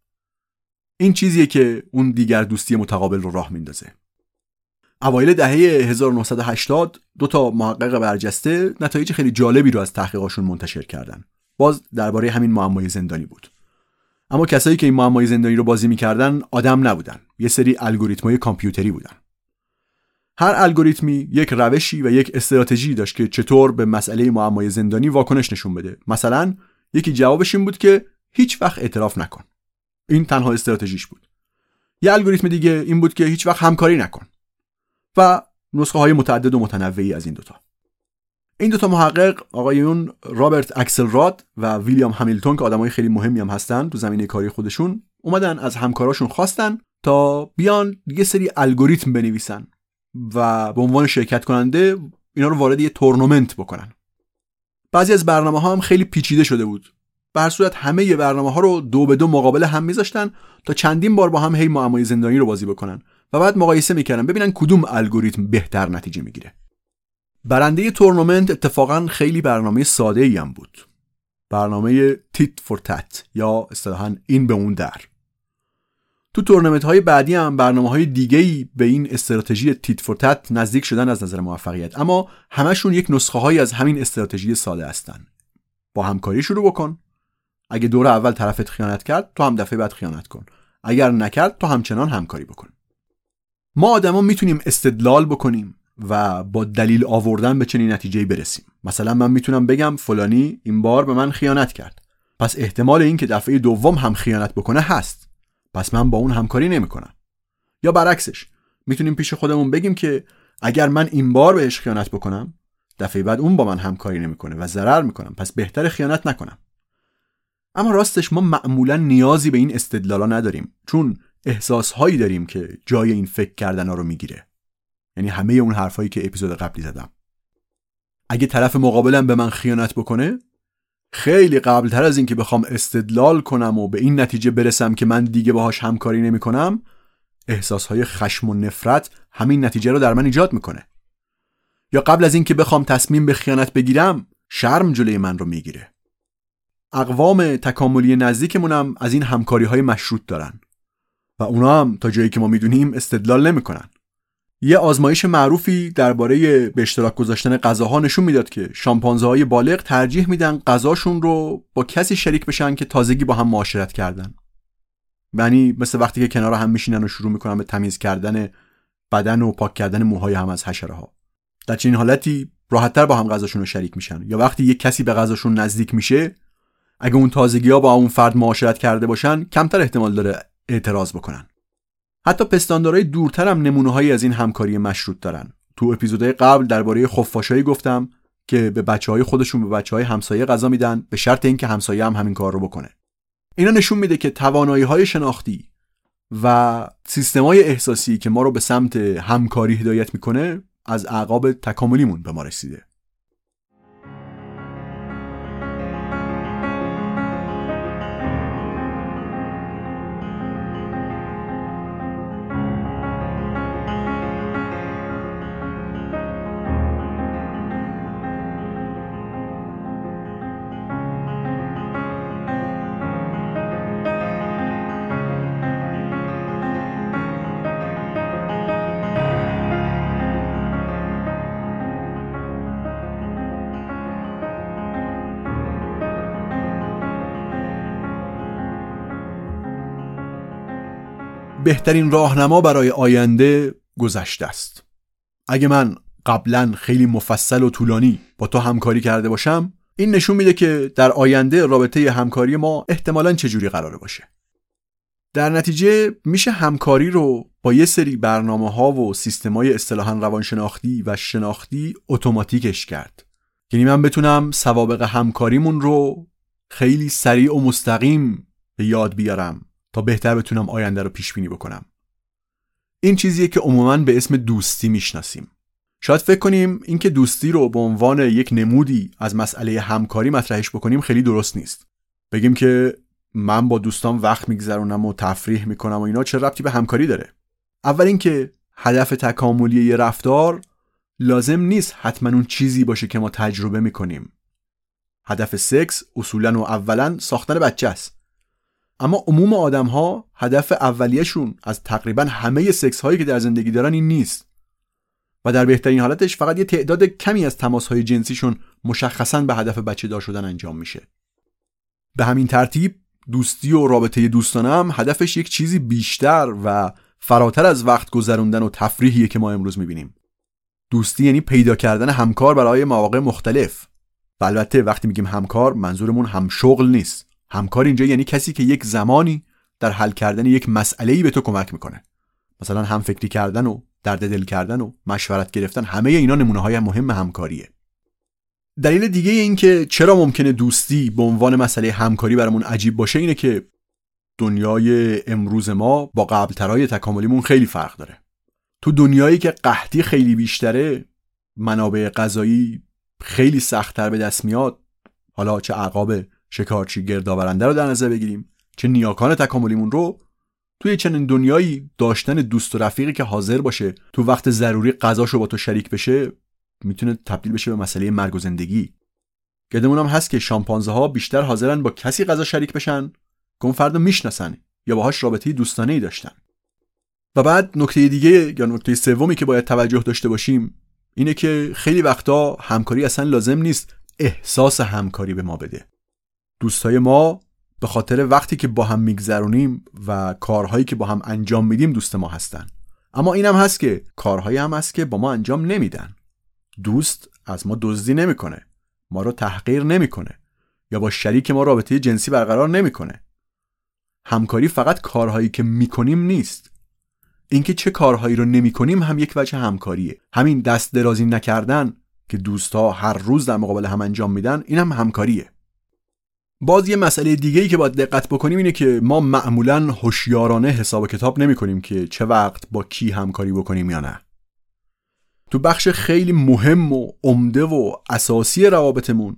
B: این چیزیه که اون دیگر دوستی متقابل رو راه میندازه. اوایل دهه 1980 دو تا محقق برجسته نتایج خیلی جالبی رو از تحقیقاشون منتشر کردن. باز درباره همین معمای زندانی بود. اما کسایی که این معمای زندانی رو بازی می‌کردن آدم نبودن. یه سری الگوریتمای کامپیوتری بودن. هر الگوریتمی یک روشی و یک استراتژی داشت که چطور به مسئله معمای زندانی واکنش نشون بده. مثلا یکی جوابش این بود که هیچ وقت اعتراف نکن. این تنها استراتژیش بود. یه الگوریتم دیگه این بود که هیچ وقت همکاری نکن. و نسخه های متعدد و متنوعی از این دوتا. این دوتا محقق آقایون رابرت اکسل راد و ویلیام همیلتون که آدمای خیلی مهمی هم هستن تو زمینه کاری خودشون اومدن از همکاراشون خواستن تا بیان یه سری الگوریتم بنویسن و به عنوان شرکت کننده اینا رو وارد یه تورنمنت بکنن. بعضی از برنامه ها هم خیلی پیچیده شده بود. به هر صورت همه برنامه ها رو دو به دو مقابل هم میذاشتن تا چندین بار با هم هی معمای زندانی رو بازی بکنن و بعد مقایسه می‌کردن ببینن کدوم الگوریتم بهتر نتیجه می‌گیره. برنده تورنمنت اتفاقا خیلی برنامه ساده ای هم بود. برنامه تیت فور تت یا اصطلاحا این به اون در. تو تورنمنت های بعدی هم برنامه های دیگه ای به این استراتژی تیت فور تت نزدیک شدن از نظر موفقیت. اما همشون یک نسخه های از همین استراتژی ساده هستن. با همکاری شروع بکن. اگه دور اول طرفت خیانت کرد تو هم دفعه بعد خیانت کن. اگر نکرد تو همچنان همکاری بکن. ما آدما می‌تونیم استدلال بکنیم و با دلیل آوردن به چنین نتیجه برسیم. مثلا من می‌تونم بگم فلانی این بار به من خیانت کرد. پس احتمال این که دفعه دوم هم خیانت بکنه هست. پس من با اون همکاری نمی‌کنم. یا برعکسش می‌تونیم پیش خودمون بگیم که اگر من این بار بهش خیانت بکنم دفعه بعد اون با من همکاری نمی‌کنه و ضرر می‌کنم. پس بهتر خیانت نکنم. اما راستش ما معمولا نیازی به این استدلالا نداریم چون احساس هایی داریم که جای این فکر کردن رو می‌گیره. یعنی همه اون حرفایی که اپیزود قبلی زدم. اگه طرف مقابلم به من خیانت بکنه خیلی قبلتر از اینکه بخوام استدلال کنم و به این نتیجه برسم که من دیگه باهاش همکاری نمی کنم احساس های خشم و نفرت همین نتیجه رو در من ایجاد می‌کنه. یا قبل از اینکه بخوام تصمیم به خیانت بگیرم شرم جلوی من رو می‌گیره. اقوام تکاملی نزدیکمونم از این همکاری های مشروط دارن. و اونا هم تا جایی که ما می‌دونیم استدلال نمی‌کنن. یه آزمایش معروفی درباره به اشتراک گذاشتن غذاها نشون می‌داد که شامپانزه های بالغ ترجیح میدن غذاشون رو با کسی شریک بشن که تازگی با هم معاشرت کردن. یعنی مثل وقتی که کنار هم میشینن و شروع می‌کنن به تمیز کردن بدن و پاک کردن موهای هم از حشره ها در چنین حالتی راحتتر با هم غذاشون رو شریک میشن. یا وقتی یک کسی به غذاشون نزدیک میشه اگه اون تازگی ها با اون فرد معاشرت کرده باشن کمتر احتمال داره اعتراض بکنن. حتی پستاندارای دورتر هم نمونه هایی از این همکاری مشروط دارن. تو اپیزودهای قبل درباره خفاشایی گفتم که به بچه های خودشون به بچه های همسایه غذا میدن به شرط اینکه همسایه هم همین کار رو بکنه. اینا نشون میده که توانایی های شناختی و سیستم های احساسی که ما رو به سمت همکاری هدایت می‌کنه از اعقاب تکاملیمون به ما رسیده. بهترین راهنما برای آینده گذشته است. اگه من قبلا خیلی مفصل و طولانی با تو همکاری کرده باشم این نشون میده که در آینده رابطه همکاری ما احتمالا چجوری قراره باشه. در نتیجه میشه همکاری رو با یه سری برنامه ها و سیستم های اصطلاحا روانشناختی و شناختی اتوماتیکش کرد. یعنی من بتونم سوابق همکاریمون رو خیلی سریع و مستقیم به یاد بیارم. تا بهتر بتونم آینده رو پیش بینی بکنم. این چیزیه که عموما به اسم دوستی می‌شناسیم. شاید فکر کنیم اینکه دوستی رو به عنوان یک نمودی از مسئله همکاری مطرحش بکنیم خیلی درست نیست. بگیم که من با دوستان وقت میگذرونم و تفریح می‌کنم و اینا چه ربطی به همکاری داره؟ اول اینکه هدف تکاملی یه رفتار لازم نیست حتما اون چیزی باشه که ما تجربه می‌کنیم. هدف سکس اصولا و اولا ساختن بچه است. اما عموم آدم ها هدف اولیهشون از تقریبا همه سکس هایی که در زندگی دارن این نیست. و در بهترین حالتش فقط یه تعداد کمی از تماس های جنسیشون مشخصا به هدف بچه دار شدن انجام میشه. به همین ترتیب دوستی و رابطه دوستانه هم هدفش یک چیزی بیشتر و فراتر از وقت گذروندن و تفریحیه که ما امروز می‌بینیم. دوستی یعنی پیدا کردن همکار برای مواقع مختلف. و البته وقتی میگیم همکار منظورمون هم شغل نیست. همکار اینجا یعنی کسی که یک زمانی در حل کردن یک مسئله به تو کمک می‌کنه. مثلا هم فکری کردن و درد دل کردن و مشورت گرفتن همه اینا نمونه های مهم همکاریه. دلیل دیگه این که چرا ممکنه دوستی به عنوان مسئله همکاری برامون عجیب باشه اینه که دنیای امروز ما با قبلترهای تکاملیمون خیلی فرق داره. تو دنیایی که قحطی خیلی بیشتره منابع غذایی خیلی سختتر به دست میاد. حالا چه عقاب شکارچی گردآورنده رو در نظر بگیریم. چه نیاکان تکاملیمون رو توی چنین دنیایی داشتن دوست و رفیقی که حاضر باشه تو وقت ضروری غذاشو با تو شریک بشه می‌تونه تبدیل بشه به مسئله مرگ و زندگی. گدمون هم هست که شامپانزه ها بیشتر حاضرن با کسی غذا شریک بشن که اون فرد می‌شناسن یا باهاش رابطه دوستانه ای داشتن. و بعد نکته دیگه یا نکته سومی که باید توجه داشته باشیم اینه که خیلی وقتا همکاری اصلا لازم نیست احساس همکاری به ما بده. دوستای ما به خاطر وقتی که با هم میگذرونیم و کارهایی که با هم انجام میدیم دوست ما هستن. اما این هم هست که کارهایی هم هست که با ما انجام نمیدن. دوست از ما دزدی نمی‌کنه. ما رو تحقیر نمی‌کنه. یا با شریک ما رابطه جنسی برقرار نمی‌کنه. همکاری فقط کارهایی که می‌کنیم نیست. اینکه چه کارهایی رو نمی‌کنیم هم یک وجه همکاریه. همین دست درازی نکردن که دوستها هر روز در مقابل هم انجام میدن این هم همکاریه. باز یه مسئله دیگه ای که باید دقت بکنیم اینه که ما معمولا هوشیارانه حساب کتاب نمی کنیم که چه وقت با کی همکاری بکنیم یا نه. تو بخش خیلی مهم و عمده و اساسی روابطمون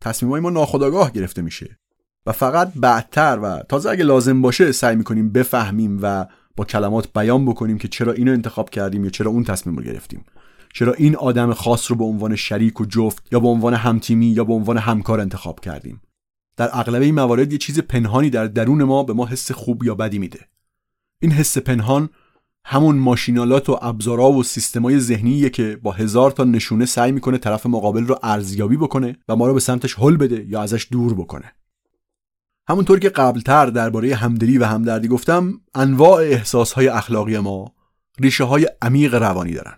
B: تصمیمای ما ناخودآگاه گرفته میشه و فقط بعدتر و تازه اگه لازم باشه سعی می‌کنیم بفهمیم و با کلمات بیان بکنیم که چرا اینو انتخاب کردیم یا چرا اون تصمیم رو گرفتیم. چرا این آدم خاص رو به عنوان شریک و جفت یا به عنوان همتیمی یا به عنوان همکار انتخاب کردیم. در اغلب این موارد یه چیز پنهانی در درون ما به ما حس خوب یا بدی میده. این حس پنهان همون ماشینالات و ابزارا و سیستمای ذهنیه که با هزار تا نشونه سعی می‌کنه طرف مقابل رو ارزیابی بکنه و ما رو به سمتش هل بده یا ازش دور بکنه. همونطور که قبلتر درباره همدلی و همدردی گفتم انواع احساسهای اخلاقی ما ریشه های عمیق روانی دارن.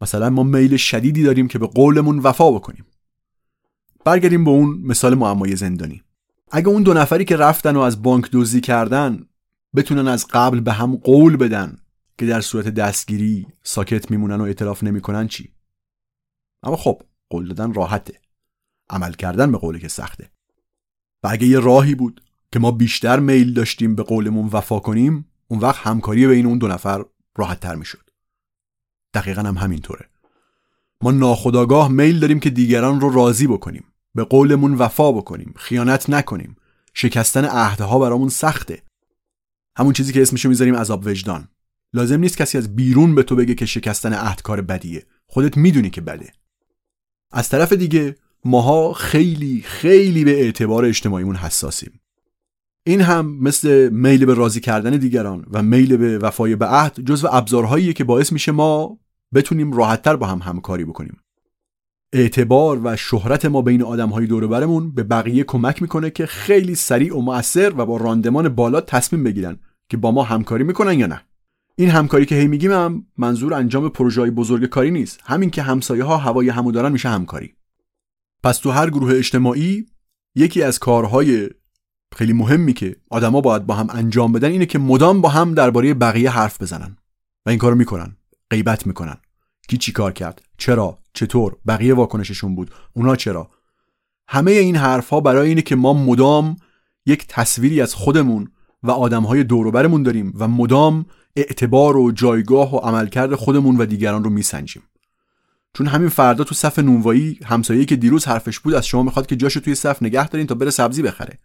B: مثلا ما میل شدیدی داریم که به قولمون وفا بکنیم. برگردیم به اون مثال معمای زندانی. اگه اون دو نفری که رفتن و از بانک دزدی کردن بتونن از قبل به هم قول بدن که در صورت دستگیری ساکت میمونن و اعتراف نمی‌کنن چی؟ اما خب قول دادن راحته. عمل کردن به قولی که سخته. و اگه یه راهی بود که ما بیشتر میل داشتیم به قولمون وفا کنیم اون وقت همکاری بین اون دو نفر راحت تر می‌شد. دقیقا هم همینطوره. ما ناخداگاه میل داریم که دیگران رو راضی بکنیم. به قولمون وفا بکنیم خیانت نکنیم. شکستن عهدها برامون سخته. همون چیزی که اسمشو می‌ذاریم عذاب وجدان. لازم نیست کسی از بیرون به تو بگه که شکستن عهد کار بدیه. خودت می‌دونی که بده از طرف دیگه ماها خیلی خیلی به اعتبار اجتماعیمون حساسیم. این هم مثل میل به راضی کردن دیگران و میل به وفای به عهد جزو ابزارهاییه که باعث میشه ما بتونیم راحتتر با هم همکاری بکنیم. اعتبار و شهرت ما بین آدم های دور برمون به بقیه کمک می‌کنه که خیلی سریع و مؤثر و با راندمان بالا تصمیم بگیرن که با ما همکاری می‌کنن یا نه. این همکاری که هی میگیم هم منظور انجام پروژه های بزرگ کاری نیست. همین که همسایه ها هوای همو دارن میشه همکاری. پس تو هر گروه اجتماعی یکی از کارهای خیلی مهمی که آدما باید با هم انجام بدن اینه که مدام با هم درباره بقیه حرف بزنن و این کارو می‌کنن. غیبت می‌کنن. کی چی کار کرد؟ چرا؟ چطور؟ بقیه واکنششون بود. اونا چرا؟ همه این حرف ها برای اینه که ما مدام یک تصویری از خودمون و آدمهای دوروبرمون داریم و مدام اعتبار و جایگاه و عملکرد خودمون و دیگران رو میسنجیم. چون همین فردا تو صف نونوایی همسایه‌ای که دیروز حرفش بود از شما می‌خواد که جاشو توی صف نگه دارین تا بره سبزی بخره.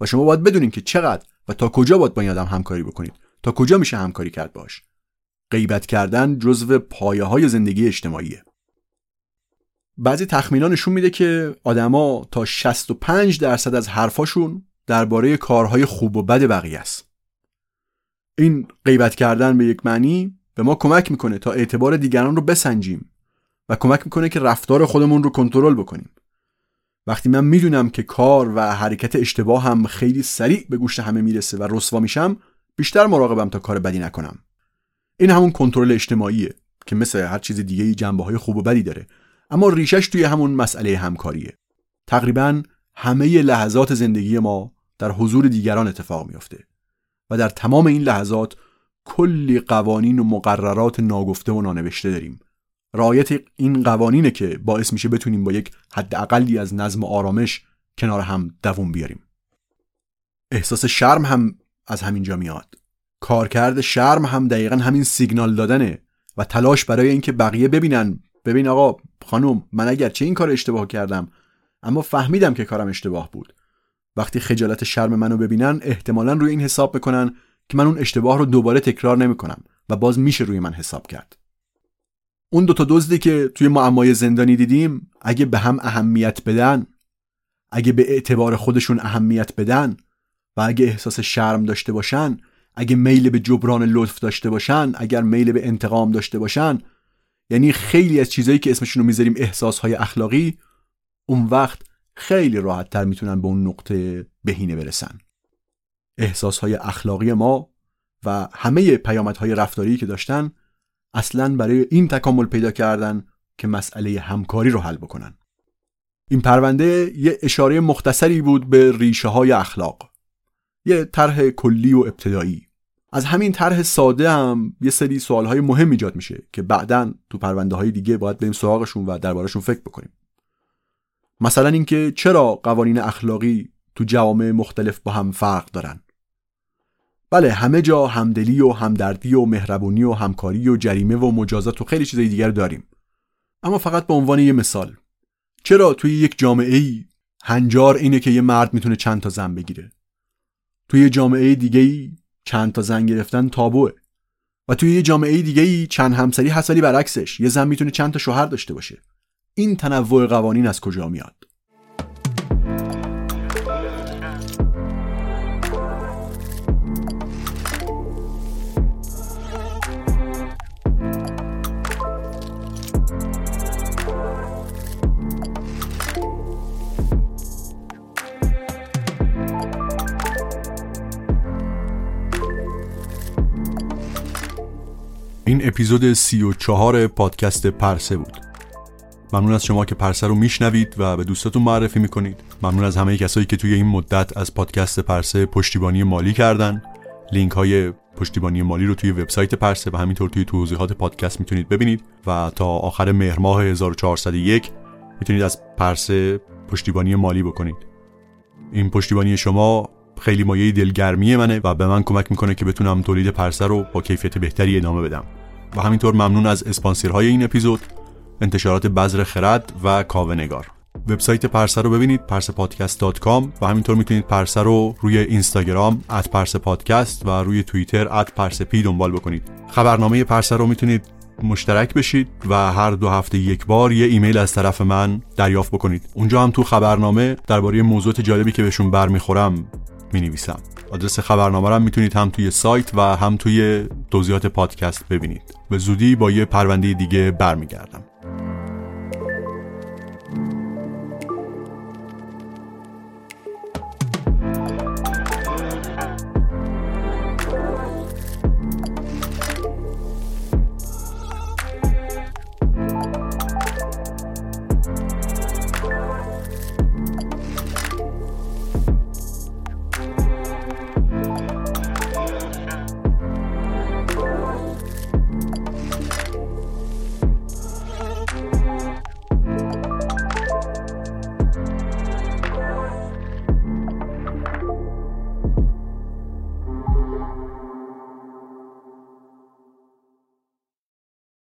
B: و شما باید بدونین که چقدر و تا کجا باید با این آدم همکاری بکنید. تا کجا میشه همکاری کرد باش غیبت کردن جزو پایه های زندگی اجتماعیه. بعضی تخمینا نشون میده که آدما تا 65 درصد از حرفاشون درباره کارهای خوب و بد بقیه است. این غیبت کردن به یک معنی به ما کمک می‌کنه تا اعتبار دیگران رو بسنجیم و کمک می‌کنه که رفتار خودمون رو کنترل بکنیم. وقتی من می‌دونم که کار و حرکت اشتباه هم خیلی سریع به گوشت همه می‌رسه و رسوا میشم بیشتر مراقبم تا کار بدی نکنم. این همون کنترل اجتماعیه که مثل هر چیز دیگه جنبه های خوب و بدی داره. اما ریشش توی همون مسئله همکاریه. تقریبا همه لحظات زندگی ما در حضور دیگران اتفاق میافته و در تمام این لحظات کلی قوانین و مقررات ناگفته و نانوشته داریم. رعایت این قوانینه که باعث میشه بتونیم با یک حد اقلی از نظم و آرامش کنار هم دووم بیاریم. احساس شرم هم از همینجا میاد. کارکرد شرم هم دقیقا همین سیگنال دادنه و تلاش برای اینکه بقیه ببینن. ببین آقا خانم من اگر چه این کار اشتباه کردم؟ اما فهمیدم که کارم اشتباه بود. وقتی خجالت شرم منو ببینن احتمالا روی این حساب می‌کنن که من اون اشتباه رو دوباره تکرار نمی‌کنم و باز میشه روی من حساب کرد. اون دوتا دزدی که توی معمای زندانی دیدیم اگه به هم اهمیت بدن اگه به اعتبار خودشون اهمیت بدن و اگه احساس شرم داشته باشن اگه میل به جبران لطف داشته باشن اگر میل به انتقام داشته باشن یعنی خیلی از چیزایی که اسمشون رو می‌ذاریم احساسهای اخلاقی اون وقت خیلی راحت تر می‌تونن به اون نقطه بهینه برسن. احساسهای اخلاقی ما و همه پیامدهای رفتاری که داشتن اصلا برای این تکامل پیدا کردن که مسئله همکاری رو حل بکنن. این پرونده یه اشاره مختصری بود به ریشه های اخلاق. یه طرح کلی و ابتدایی. از همین طرح ساده هم یه سری سوال های مهم ایجاد میشه که بعدا تو پرونده های دیگه باید بریم سراغشون و دربارشون فکر بکنیم. مثلا اینکه چرا قوانین اخلاقی تو جوامع مختلف با هم فرق دارن؟ بله همه جا همدلی و همدردی و مهربونی و همکاری و جریمه و مجازات و خیلی چیزای دیگر داریم. اما فقط به عنوان یه مثال چرا توی یک جامعه ای هنجار اینه که یه مرد می‌تونه چند تا زن بگیره؟ توی جامعه دیگه ای چند تا زن گرفتن تابوه. و توی یه جامعه دیگه ای چند همسری حسالی برعکسش یه زن می‌تونه چند تا شوهر داشته باشه. این تنوع قوانین از کجا میاد؟ این اپیزود سی و چهار پادکست پرسه بود. ممنون از شما که پرسه رو میشنوید و به دوستاتون معرفی می‌کنید. ممنون از همه کسایی که توی این مدت از پادکست پرسه پشتیبانی مالی کردن. لینک های پشتیبانی مالی رو توی وبسایت پرسه و همینطور توی توضیحات پادکست می‌تونید ببینید و تا آخر مهر ماه 1401 می‌تونید از پرسه پشتیبانی مالی بکنید. این پشتیبانی شما خیلی مایه دلگرمی منه و به من کمک می‌کنه که بتونم تولید پرسه رو با کیفیت بهتری ادامه بدم. و همینطور ممنون از اسپانسرهای این اپیزود انتشارات بذر خرد و کاوه نگار وبسایت پرسه رو ببینید پرسه پادکست.com و همینطور می‌تونید پرسه رو روی اینستاگرام at پرسه پادکست و روی توییتر at پرسه پی دنبال بکنید. خبرنامه پرسه رو می‌تونید مشترک بشید و هر دو هفته یک بار یه ایمیل از طرف من دریافت بکنید. اونجا هم تو خبرنامه درباره موضوعات جالبی که بهشون برمیخورم می نویسم آدرس خبرنامه رو می‌تونید هم توی سایت و هم توی توضیحات پادکست ببینید. به زودی با یه پرونده دیگه برمیگردم.